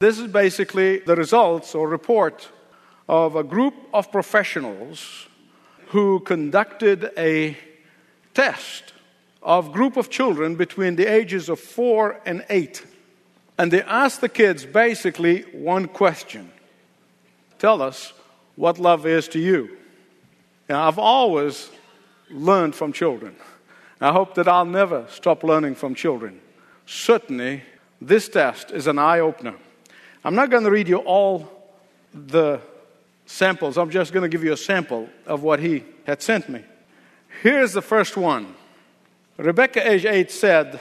This is basically the results or report of a group of professionals who conducted a test of group of children between the ages of 4 and 8 and they asked the kids basically one question Tell us what love is to you. Now, I've always learned from children. I hope that I'll never stop learning from children. Certainly, this test is an eye opener. I'm not going to read you all the samples, I'm just going to give you a sample of what he had sent me. Here's the first one. Rebecca, age 8, said,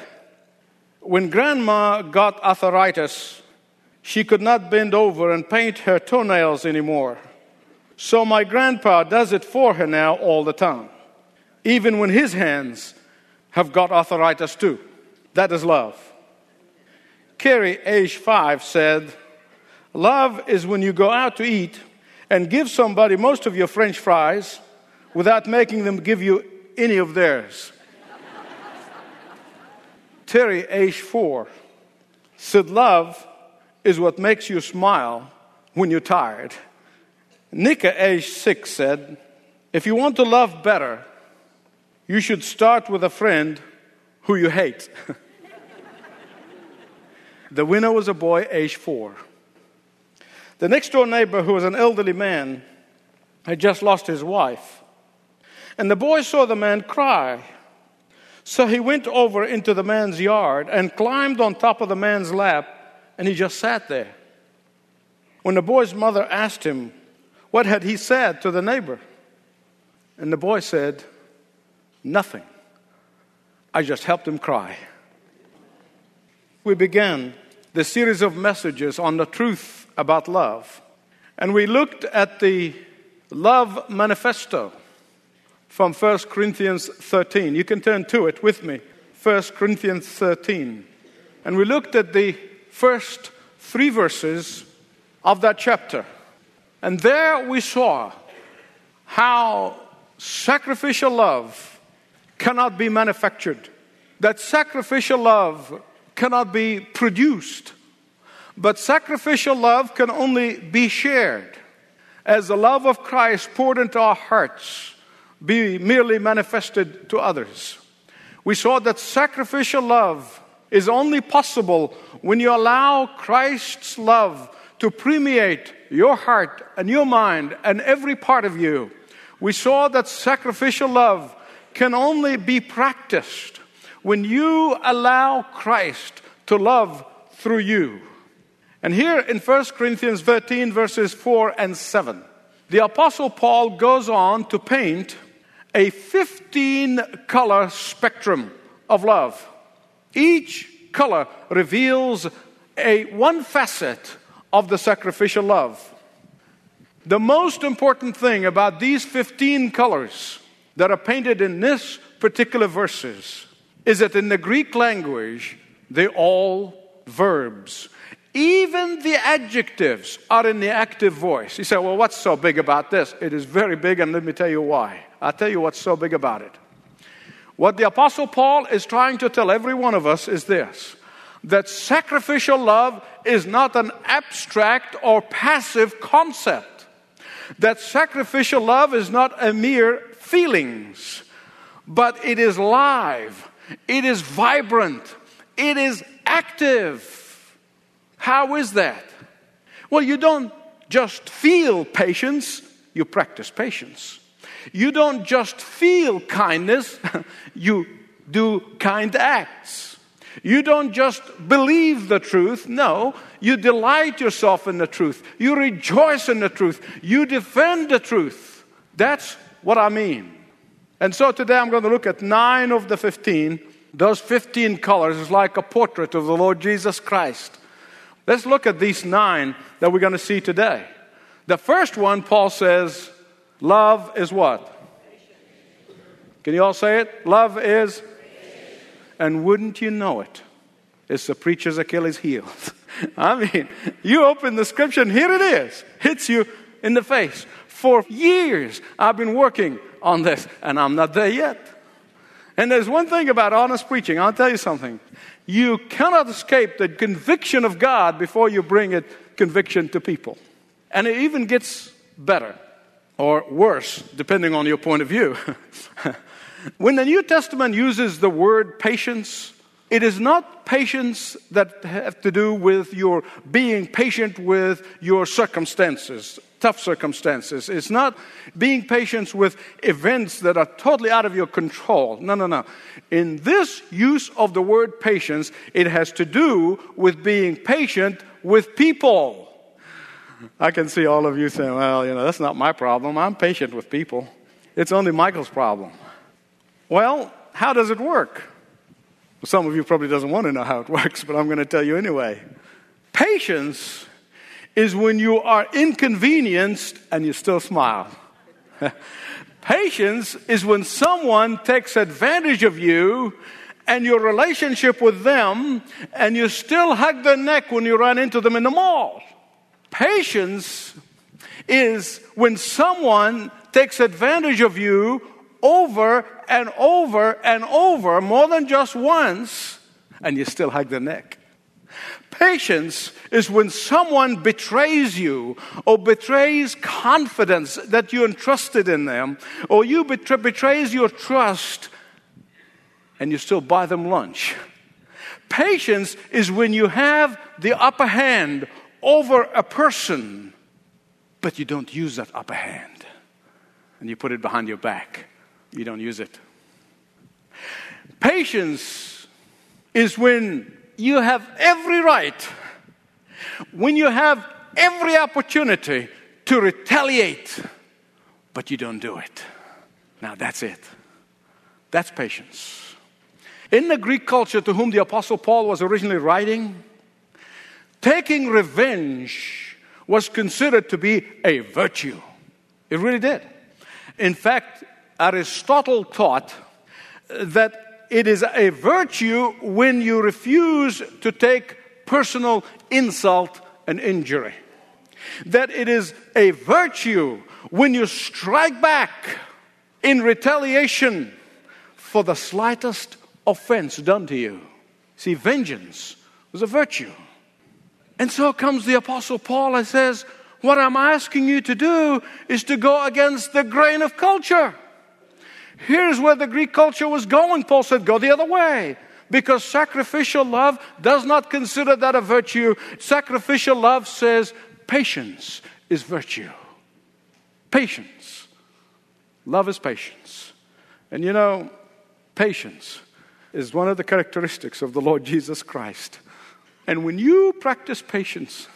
When grandma got arthritis, she could not bend over and paint her toenails anymore. So my grandpa does it for her now all the time, even when his hands have got arthritis too. That is love. Carrie, age five, said, Love is when you go out to eat and give somebody most of your french fries without making them give you any of theirs. Terry, age four, said, Love is what makes you smile when you're tired. Nika, age six, said, If you want to love better, you should start with a friend who you hate. the winner was a boy, age four. The next door neighbor, who was an elderly man, had just lost his wife. And the boy saw the man cry. So he went over into the man's yard and climbed on top of the man's lap and he just sat there. When the boy's mother asked him, what had he said to the neighbor? And the boy said, Nothing. I just helped him cry. We began the series of messages on the truth about love. And we looked at the love manifesto from 1 Corinthians 13. You can turn to it with me. 1 Corinthians 13. And we looked at the first three verses of that chapter. And there we saw how sacrificial love cannot be manufactured, that sacrificial love cannot be produced, but sacrificial love can only be shared. As the love of Christ poured into our hearts be merely manifested to others. We saw that sacrificial love is only possible when you allow Christ's love to permeate your heart and your mind and every part of you. We saw that sacrificial love can only be practiced when you allow Christ to love through you. And here in 1 Corinthians 13, verses 4 and 7, the Apostle Paul goes on to paint a 15 color spectrum of love. Each color reveals a one facet of the sacrificial love. The most important thing about these 15 colors that are painted in this particular verses is that in the Greek language, they're all verbs. Even the adjectives are in the active voice. You say, well, what's so big about this? It is very big, and let me tell you why. I'll tell you what's so big about it. What the Apostle Paul is trying to tell every one of us is this that sacrificial love is not an abstract or passive concept. That sacrificial love is not a mere feelings, but it is live, it is vibrant, it is active. How is that? Well, you don't just feel patience, you practice patience. You don't just feel kindness, you do kind acts. You don't just believe the truth, no, you delight yourself in the truth. You rejoice in the truth. You defend the truth. That's what I mean. And so today I'm going to look at nine of the 15. Those 15 colors is like a portrait of the Lord Jesus Christ. Let's look at these nine that we're going to see today. The first one, Paul says, love is what? Can you all say it? Love is and wouldn't you know it, it's the preacher's Achilles heel. I mean, you open the scripture and here it is, hits you in the face. For years, I've been working on this, and I'm not there yet. And there's one thing about honest preaching, I'll tell you something. You cannot escape the conviction of God before you bring it conviction to people. And it even gets better or worse, depending on your point of view. when the New Testament uses the word patience, it is not patience that have to do with your being patient with your circumstances, tough circumstances. It's not being patient with events that are totally out of your control. No, no, no. In this use of the word patience, it has to do with being patient with people. I can see all of you saying, well, you know, that's not my problem. I'm patient with people. It's only Michael's problem. Well, how does it work? Some of you probably doesn't want to know how it works, but I'm going to tell you anyway. Patience is when you are inconvenienced and you still smile. Patience is when someone takes advantage of you and your relationship with them and you still hug their neck when you run into them in the mall. Patience is when someone takes advantage of you over and over and over, more than just once, and you still hug the neck. Patience is when someone betrays you or betrays confidence that you entrusted in them, or you betray, betrays your trust and you still buy them lunch. Patience is when you have the upper hand over a person, but you don't use that upper hand and you put it behind your back you don't use it. Patience is when you have every right, when you have every opportunity to retaliate, but you don't do it. Now that's it. That's patience. In the Greek culture to whom the Apostle Paul was originally writing, taking revenge was considered to be a virtue. It really did. In fact, Aristotle taught that it is a virtue when you refuse to take personal insult and injury. That it is a virtue when you strike back in retaliation for the slightest offense done to you. See, vengeance was a virtue. And so comes the Apostle Paul and says, What I'm asking you to do is to go against the grain of culture. Here's where the Greek culture was going. Paul said, Go the other way. Because sacrificial love does not consider that a virtue. Sacrificial love says patience is virtue. Patience. Love is patience. And you know, patience is one of the characteristics of the Lord Jesus Christ. And when you practice patience,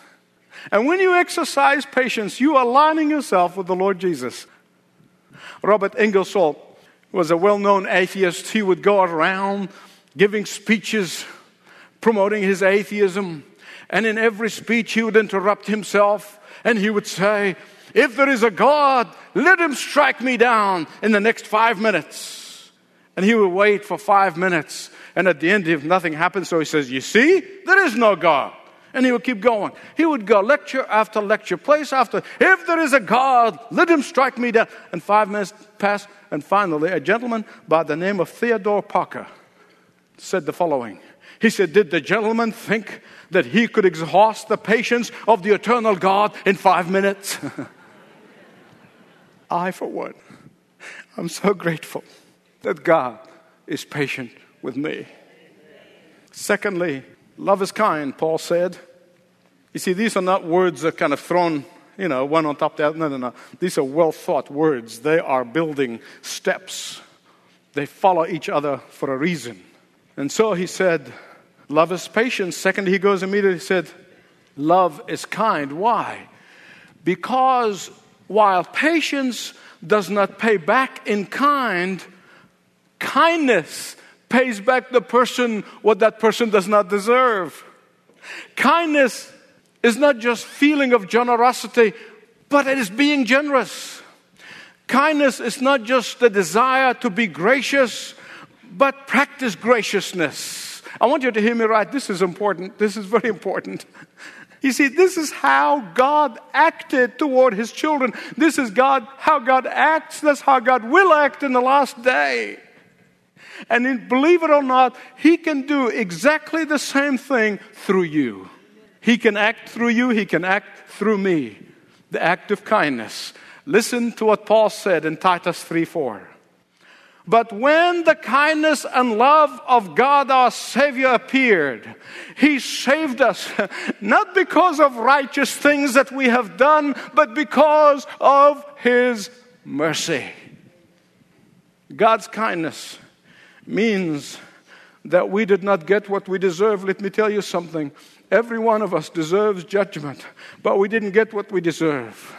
and when you exercise patience, you are aligning yourself with the Lord Jesus. Robert Ingersoll was a well known atheist. He would go around giving speeches promoting his atheism. And in every speech, he would interrupt himself and he would say, If there is a God, let him strike me down in the next five minutes. And he would wait for five minutes. And at the end, if nothing happens, so he says, You see, there is no God. And he would keep going. He would go lecture after lecture, place after, if there is a God, let him strike me down. And five minutes passed, and finally, a gentleman by the name of Theodore Parker said the following. He said, Did the gentleman think that he could exhaust the patience of the eternal God in five minutes? I, for one, I'm so grateful that God is patient with me. Secondly, Love is kind, Paul said. You see, these are not words that kind of thrown, you know, one on top of the other. No, no, no. These are well thought words. They are building steps. They follow each other for a reason. And so he said, Love is patient. Second, he goes immediately said, Love is kind. Why? Because while patience does not pay back in kind, kindness pays back the person what that person does not deserve. Kindness is not just feeling of generosity, but it is being generous. Kindness is not just the desire to be gracious, but practice graciousness. I want you to hear me right. This is important. This is very important. You see, this is how God acted toward his children. This is God, how God acts. That's how God will act in the last day. And believe it or not, He can do exactly the same thing through you. He can act through you, He can act through me. The act of kindness. Listen to what Paul said in Titus 3 4. But when the kindness and love of God our Savior appeared, He saved us not because of righteous things that we have done, but because of His mercy. God's kindness means that we did not get what we deserve. Let me tell you something. Every one of us deserves judgment, but we didn't get what we deserve.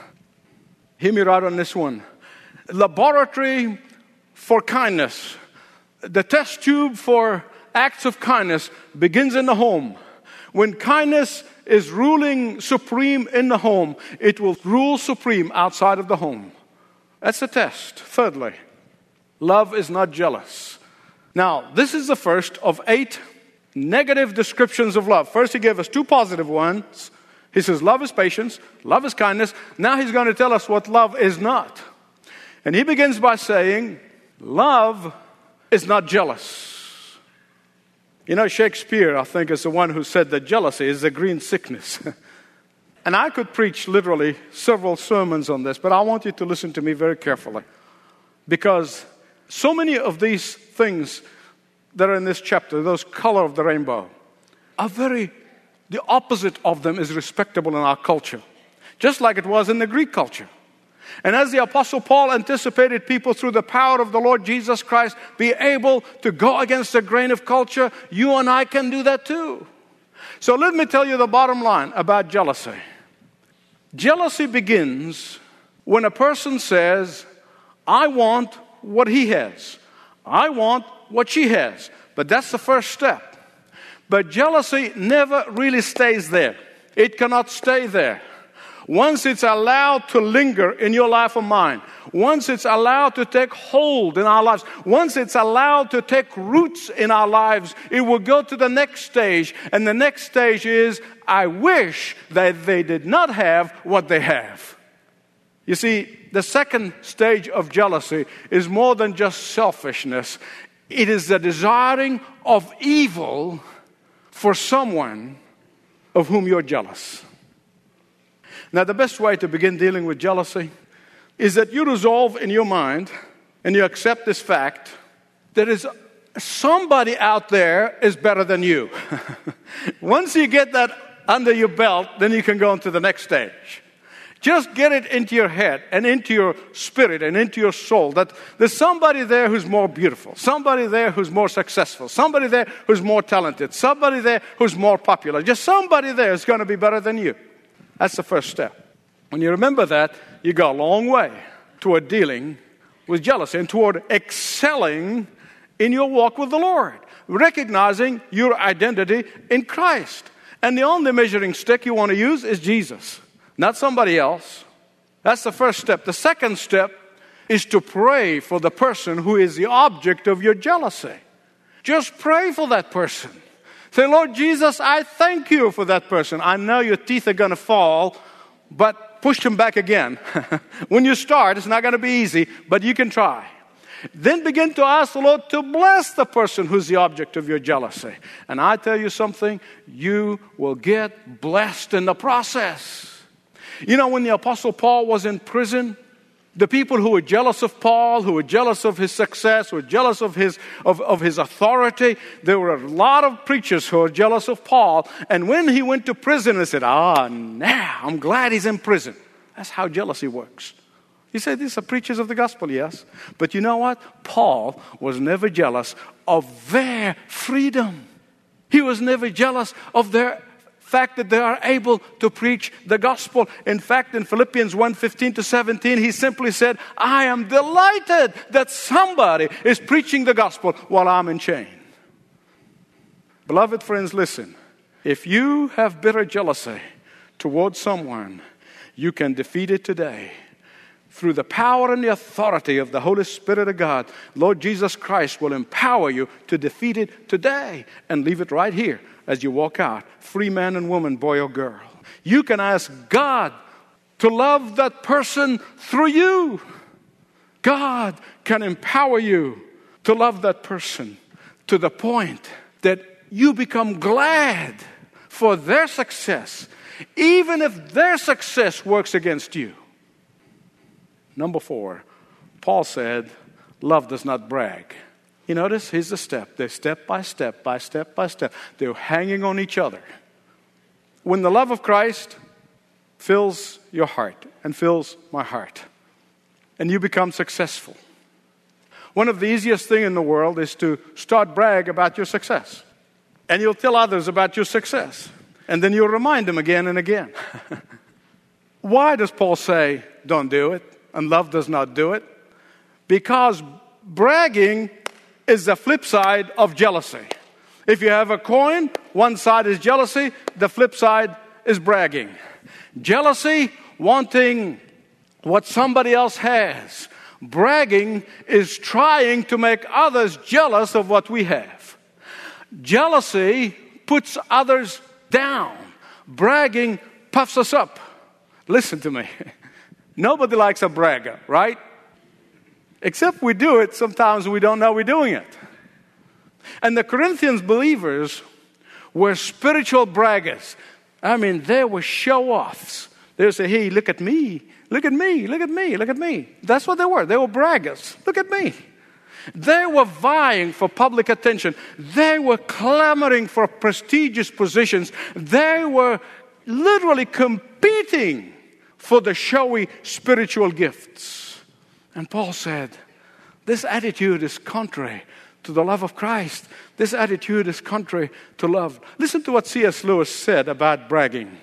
Hear me right on this one. Laboratory for kindness. The test tube for acts of kindness begins in the home. When kindness is ruling supreme in the home, it will rule supreme outside of the home. That's the test. Thirdly, love is not jealous. Now, this is the first of eight negative descriptions of love. First, he gave us two positive ones. He says, Love is patience, love is kindness. Now, he's going to tell us what love is not. And he begins by saying, Love is not jealous. You know, Shakespeare, I think, is the one who said that jealousy is the green sickness. and I could preach literally several sermons on this, but I want you to listen to me very carefully. Because so many of these things that are in this chapter, those color of the rainbow, are very, the opposite of them is respectable in our culture, just like it was in the Greek culture. And as the Apostle Paul anticipated people through the power of the Lord Jesus Christ be able to go against the grain of culture, you and I can do that too. So let me tell you the bottom line about jealousy. Jealousy begins when a person says, I want what he has, I want what she has. But that's the first step. But jealousy never really stays there, it cannot stay there once it's allowed to linger in your life or mine, once it's allowed to take hold in our lives, once it's allowed to take roots in our lives, it will go to the next stage. And the next stage is, I wish that they did not have what they have. You see, the second stage of jealousy is more than just selfishness, it is the desiring of evil for someone of whom you're jealous. Now, the best way to begin dealing with jealousy is that you resolve in your mind and you accept this fact that is somebody out there is better than you. Once you get that under your belt, then you can go on to the next stage. Just get it into your head and into your spirit and into your soul that there's somebody there who's more beautiful, somebody there who's more successful, somebody there who's more talented, somebody there who's more popular. Just somebody there is going to be better than you. That's the first step. When you remember that, you go a long way toward dealing with jealousy and toward excelling in your walk with the Lord, recognizing your identity in Christ. And the only measuring stick you want to use is Jesus, not somebody else. That's the first step. The second step is to pray for the person who is the object of your jealousy. Just pray for that person. Say, Lord Jesus, I thank you for that person. I know your teeth are going to fall, but push them back again. when you start, it's not going to be easy, but you can try. Then begin to ask the Lord to bless the person who's the object of your jealousy. And I tell you something, you will get blessed in the process. You know, when the Apostle Paul was in prison, the people who were jealous of Paul, who were jealous of his success, who were jealous of his, of, of his authority, there were a lot of preachers who were jealous of Paul. And when he went to prison, they said, Ah, now I'm glad he's in prison. That's how jealousy works. You say these are preachers of the gospel, yes. But you know what? Paul was never jealous of their freedom. He was never jealous of their fact that they are able to preach the gospel. In fact, in Philippians 1 15 to 17, he simply said, I am delighted that somebody is preaching the gospel while I'm in chain. Beloved friends, listen. If you have bitter jealousy towards someone, you can defeat it today through the power and the authority of the Holy Spirit of God, Lord Jesus Christ will empower you to defeat it today and leave it right here as you walk out, free man and woman, boy or girl. You can ask God to love that person through you. God can empower you to love that person to the point that you become glad for their success, even if their success works against you. Number four, Paul said, Love does not brag. You notice? Here's the step. They're step by step, by step by step. They're hanging on each other. When the love of Christ fills your heart and fills my heart, and you become successful, one of the easiest things in the world is to start brag about your success. And you'll tell others about your success. And then you'll remind them again and again. Why does Paul say, don't do it, and love does not do it? Because bragging is the flip side of jealousy. If you have a coin, one side is jealousy, the flip side is bragging. Jealousy, wanting what somebody else has. Bragging is trying to make others jealous of what we have. Jealousy puts others down. Bragging puffs us up. Listen to me. Nobody likes a bragger, right? Except we do it, sometimes we don't know we're doing it. And the Corinthians believers were spiritual braggers. I mean, they were show offs. They say, Hey, look at me. Look at me. Look at me. Look at me. That's what they were. They were braggers. Look at me. They were vying for public attention. They were clamoring for prestigious positions. They were literally competing for the showy spiritual gifts. And Paul said, This attitude is contrary to the love of Christ. This attitude is contrary to love. Listen to what C.S. Lewis said about bragging.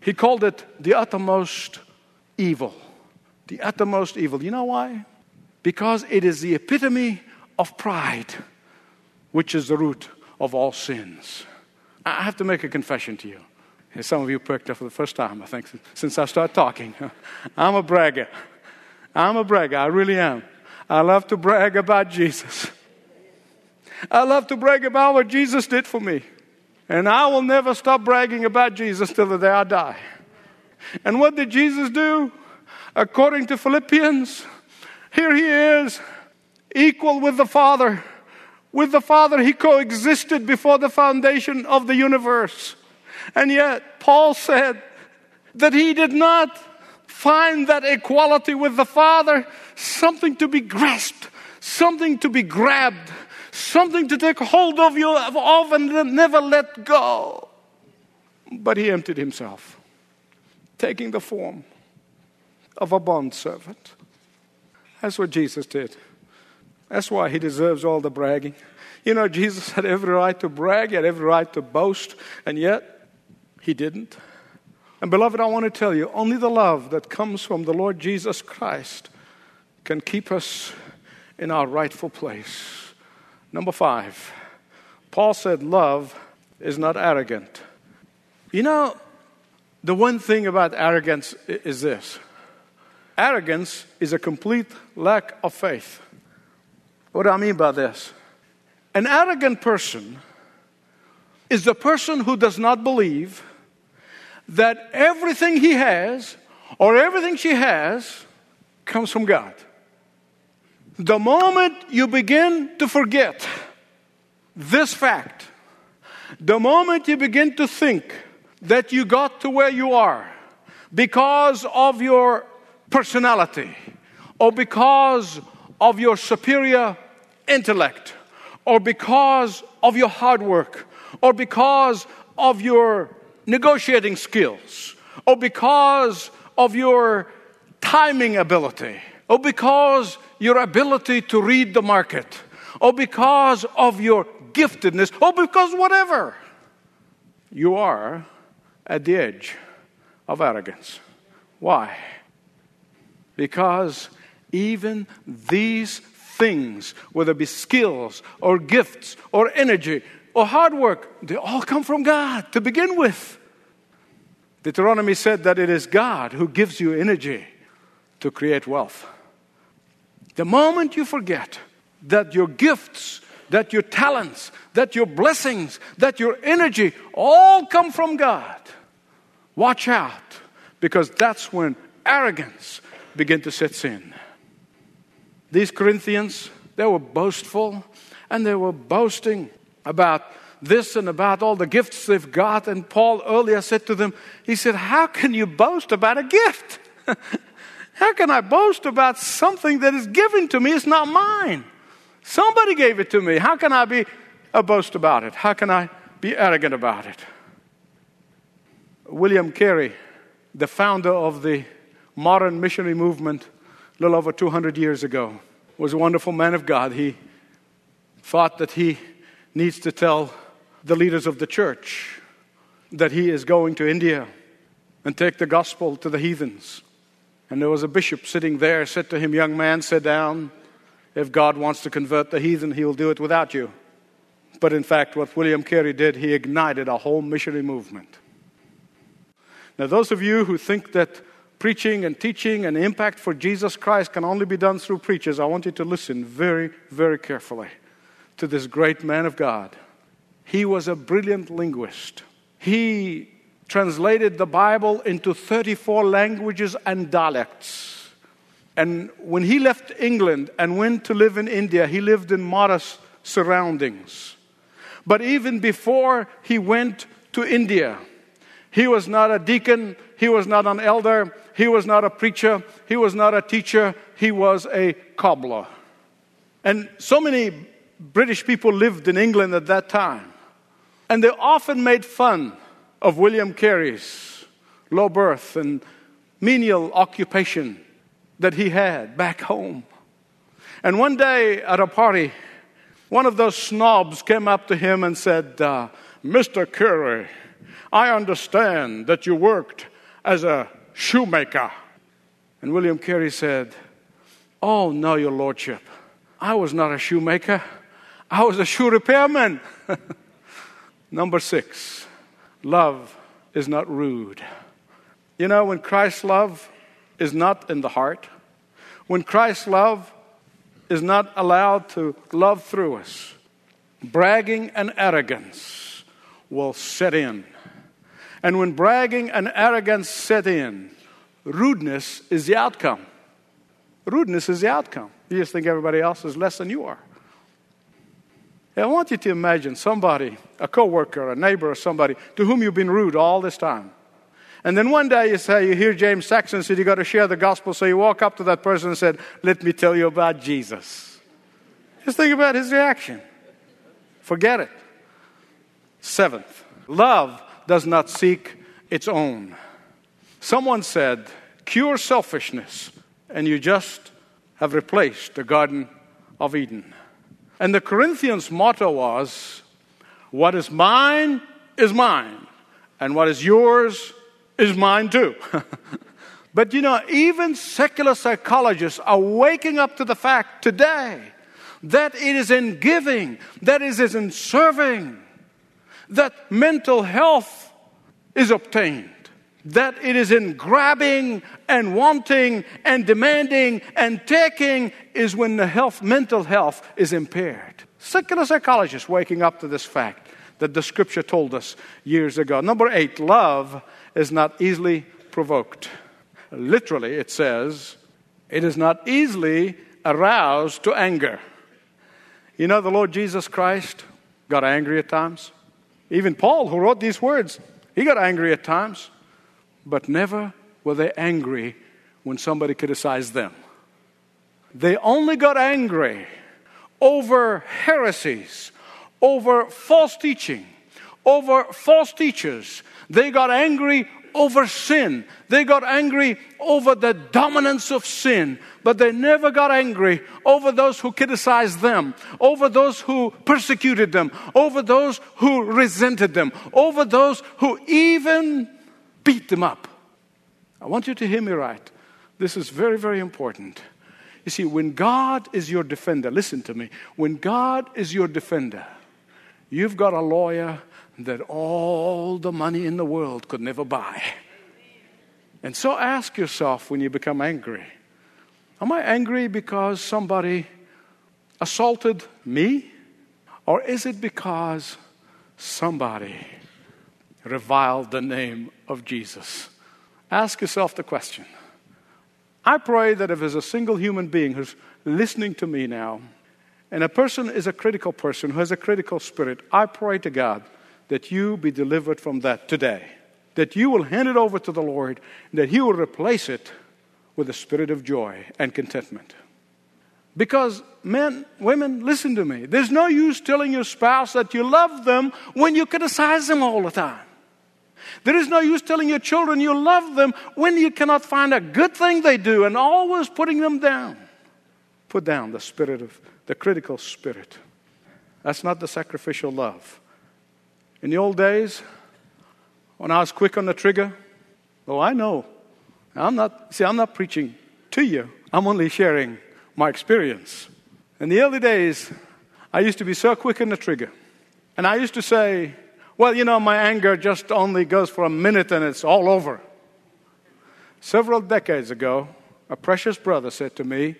He called it the uttermost evil. The uttermost evil. You know why? Because it is the epitome of pride, which is the root of all sins. I have to make a confession to you. Some of you perked up for the first time, I think, since I started talking. I'm a bragger. I'm a bragger. I really am. I love to brag about Jesus. I love to brag about what Jesus did for me. And I will never stop bragging about Jesus till the day I die. And what did Jesus do? According to Philippians, here he is, equal with the Father. With the Father, he coexisted before the foundation of the universe. And yet, Paul said that he did not find that equality with the Father something to be grasped, something to be grabbed, something to take hold of you of and never let go. But he emptied himself, taking the form of a bondservant. That's what Jesus did. That's why he deserves all the bragging. You know, Jesus had every right to brag, he had every right to boast, and yet he didn't. And beloved, I want to tell you only the love that comes from the Lord Jesus Christ can keep us in our rightful place. Number five, Paul said love is not arrogant. You know, the one thing about arrogance is this arrogance is a complete lack of faith. What do I mean by this? An arrogant person is the person who does not believe that everything he has or everything she has comes from God. The moment you begin to forget this fact, the moment you begin to think that you got to where you are because of your personality or because of your superior intellect or because of your hard work or because of your negotiating skills, or because of your timing ability, or because your ability to read the market, or because of your giftedness, or because whatever, you are at the edge of arrogance. Why? Because even these things, whether it be skills or gifts or energy or hard work, they all come from God to begin with. Deuteronomy said that it is God who gives you energy to create wealth. The moment you forget that your gifts, that your talents, that your blessings, that your energy all come from God, watch out because that's when arrogance begin to set in. These Corinthians, They were boastful and they were boasting about this and about all the gifts they've got. And Paul earlier said to them, He said, How can you boast about a gift? How can I boast about something that is given to me? It's not mine. Somebody gave it to me. How can I be a boast about it? How can I be arrogant about it? William Carey, the founder of the modern missionary movement a little over 200 years ago, was a wonderful man of God. He thought that he needs to tell the leaders of the church that he is going to India and take the gospel to the heathens. And there was a bishop sitting there, said to him, Young man, sit down. If God wants to convert the heathen, he will do it without you. But in fact, what William Carey did, he ignited a whole missionary movement. Now, those of you who think that preaching and teaching and impact for Jesus Christ can only be done through preachers, I want you to listen very, very carefully to this great man of God. He was a brilliant linguist. He translated the Bible into 34 languages and dialects. And when he left England and went to live in India, he lived in modest surroundings. But even before he went to India, he was not a deacon, he was not an elder, he was not a preacher, he was not a teacher, he was a cobbler. And so many British people lived in England at that time. And they often made fun of William Carey's low birth and menial occupation that he had back home. And one day at a party, one of those snobs came up to him and said, uh, Mr. Carey, I understand that you worked as a shoemaker. And William Carey said, Oh, no, your lordship. I was not a shoemaker. I was a shoe repairman. Number six, love is not rude. You know, when Christ's love is not in the heart, when Christ's love is not allowed to love through us, bragging and arrogance will set in. And when bragging and arrogance set in, rudeness is the outcome. Rudeness is the outcome. You just think everybody else is less than you are. I want you to imagine somebody, a coworker, a neighbor, or somebody to whom you've been rude all this time. And then one day you say, you hear James Saxon said you got to share the gospel, so you walk up to that person and said, Let me tell you about Jesus. Just think about his reaction. Forget it. Seventh, love does not seek its own. Someone said, cure selfishness, and you just have replaced the Garden of Eden. And the Corinthians' motto was, What is mine is mine, and what is yours is mine too. but you know, even secular psychologists are waking up to the fact today that it is in giving, that it is in serving, that mental health is obtained that it is in grabbing and wanting and demanding and taking is when the health, mental health is impaired. Secular psychologists waking up to this fact that the scripture told us years ago. Number eight, love is not easily provoked. Literally, it says, it is not easily aroused to anger. You know, the Lord Jesus Christ got angry at times. Even Paul, who wrote these words, he got angry at times but never were they angry when somebody criticized them. They only got angry over heresies, over false teaching, over false teachers. They got angry over sin. They got angry over the dominance of sin, but they never got angry over those who criticized them, over those who persecuted them, over those who resented them, over those who even beat them up. I want you to hear me right. This is very, very important. You see, when God is your defender, listen to me. When God is your defender, you've got a lawyer that all the money in the world could never buy. And so ask yourself when you become angry Am I angry because somebody assaulted me? Or is it because somebody reviled the name of Jesus. Ask yourself the question. I pray that if there's a single human being who's listening to me now and a person is a critical person who has a critical spirit, I pray to God that you be delivered from that today. That you will hand it over to the Lord, and that He will replace it with a spirit of joy and contentment. Because, men, women, listen to me. There's no use telling your spouse that you love them when you criticize them all the time. There is no use telling your children you love them when you cannot find a good thing they do and always putting them down. Put down the spirit of the critical spirit. That's not the sacrificial love. In the old days, when I was quick on the trigger, oh, I know. I'm not, see, I'm not preaching to you, I'm only sharing my experience. In the early days, I used to be so quick on the trigger. And I used to say, well, you know, my anger just only goes for a minute and it's all over. Several decades ago, a precious brother said to me,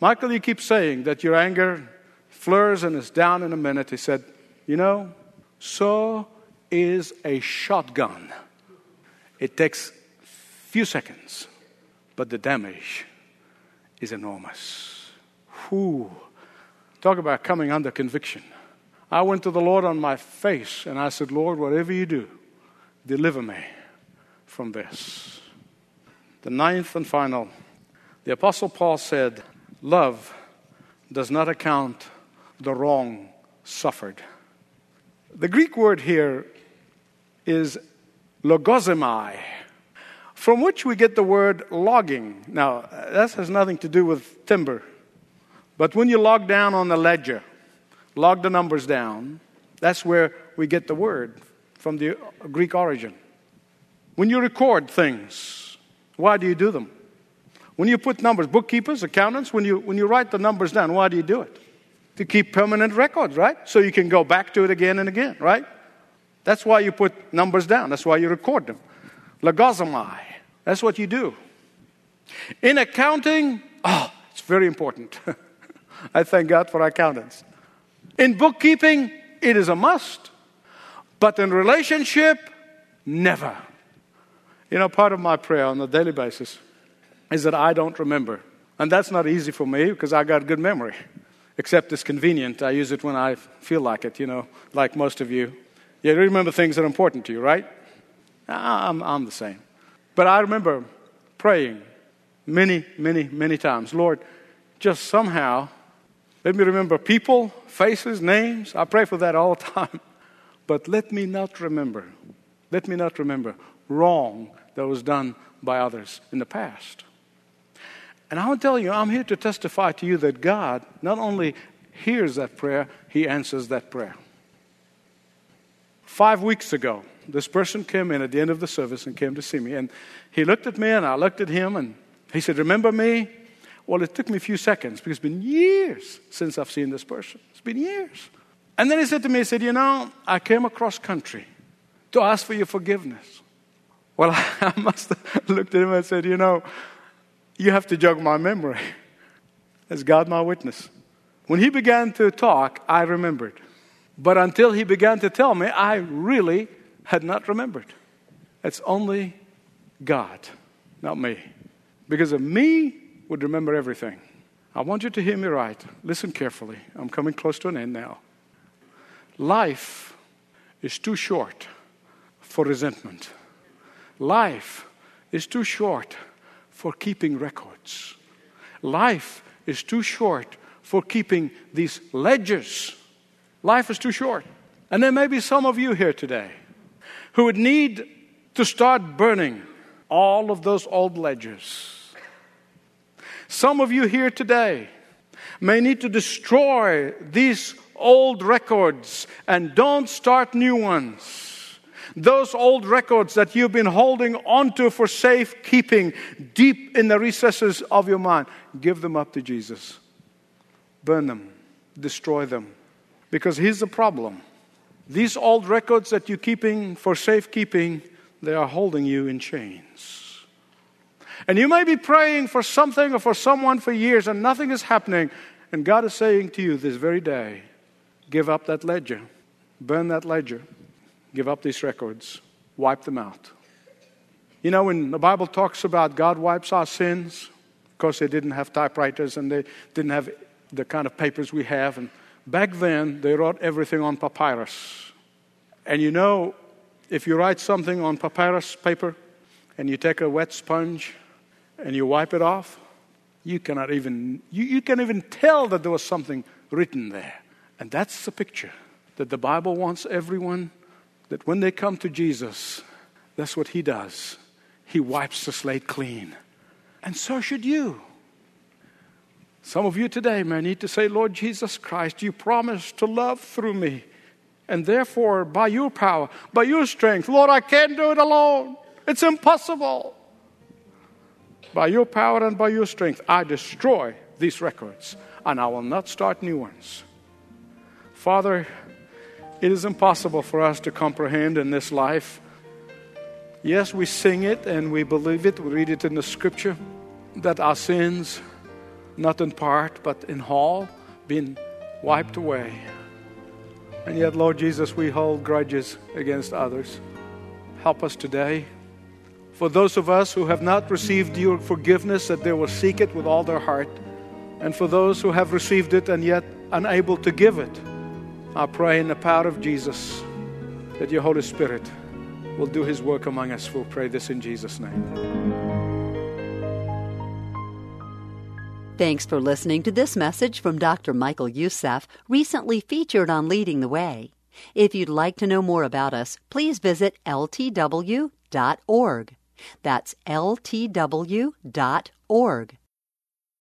Michael, you keep saying that your anger flurs and is down in a minute. He said, You know, so is a shotgun. It takes few seconds, but the damage is enormous. Whew. Talk about coming under conviction. I went to the Lord on my face and I said, Lord, whatever you do, deliver me from this. The ninth and final, the Apostle Paul said, Love does not account the wrong suffered. The Greek word here is logizomai, from which we get the word logging. Now, uh, that has nothing to do with timber. But when you log down on the ledger, log the numbers down. That's where we get the word from the Greek origin. When you record things, why do you do them? When you put numbers, bookkeepers, accountants, when you, when you write the numbers down, why do you do it? To keep permanent records, right? So you can go back to it again and again, right? That's why you put numbers down. That's why you record them. Logizomai. That's what you do. In accounting, oh, it's very important. I thank God for accountants. In bookkeeping, it is a must. But in relationship, never. You know, part of my prayer on a daily basis is that I don't remember. And that's not easy for me because I got good memory. Except it's convenient. I use it when I feel like it, you know, like most of you. You remember things that are important to you, right? I'm, I'm the same. But I remember praying many, many, many times Lord, just somehow let me remember people, faces, names. I pray for that all the time. But let me not remember, let me not remember wrong that was done by others in the past. And I want to tell you, I'm here to testify to you that God not only hears that prayer, He answers that prayer. Five weeks ago, this person came in at the end of the service and came to see me. And he looked at me, and I looked at him, and he said, Remember me? Well, it took me a few seconds because it's been years since I've seen this person. It's been years. And then he said to me, he said, You know, I came across country to ask for your forgiveness. Well, I must have looked at him and said, You know, you have to jog my memory. As God my witness. When he began to talk, I remembered. But until he began to tell me, I really had not remembered. It's only God, not me. Because of me, would remember everything. I want you to hear me right. Listen carefully. I'm coming close to an end now. Life is too short for resentment. Life is too short for keeping records. Life is too short for keeping these ledgers. Life is too short. And there may be some of you here today who would need to start burning all of those old ledgers some of you here today may need to destroy these old records and don't start new ones. Those old records that you've been holding onto for safekeeping deep in the recesses of your mind, give them up to Jesus. Burn them, destroy them. Because here's the problem these old records that you're keeping for safekeeping, they are holding you in chains. And you may be praying for something or for someone for years and nothing is happening. And God is saying to you this very day give up that ledger, burn that ledger, give up these records, wipe them out. You know, when the Bible talks about God wipes our sins, of course, they didn't have typewriters and they didn't have the kind of papers we have. And back then, they wrote everything on papyrus. And you know, if you write something on papyrus paper and you take a wet sponge and you wipe it off, you cannot even you, you can even tell that there was something written there. And that's the picture that the Bible wants everyone that when they come to Jesus, that's what he does. He wipes the slate clean. And so should you. Some of you today may need to say, Lord Jesus Christ, you promised to love through me. And therefore, by your power, by your strength, Lord, I can't do it alone. It's impossible. By your power and by your strength, I destroy these records and I will not start new ones. Father, it is impossible for us to comprehend in this life. Yes, we sing it and we believe it, we read it in the scripture that our sins, not in part but in whole, been wiped away. And yet, Lord Jesus, we hold grudges against others. Help us today. For those of us who have not received your forgiveness, that they will seek it with all their heart. And for those who have received it and yet unable to give it, I pray in the power of Jesus that your Holy Spirit will do his work among us. We'll pray this in Jesus' name. Thanks for listening to this message from Dr. Michael Youssef, recently featured on Leading the Way. If you'd like to know more about us, please visit ltw.org. That's ltw.org.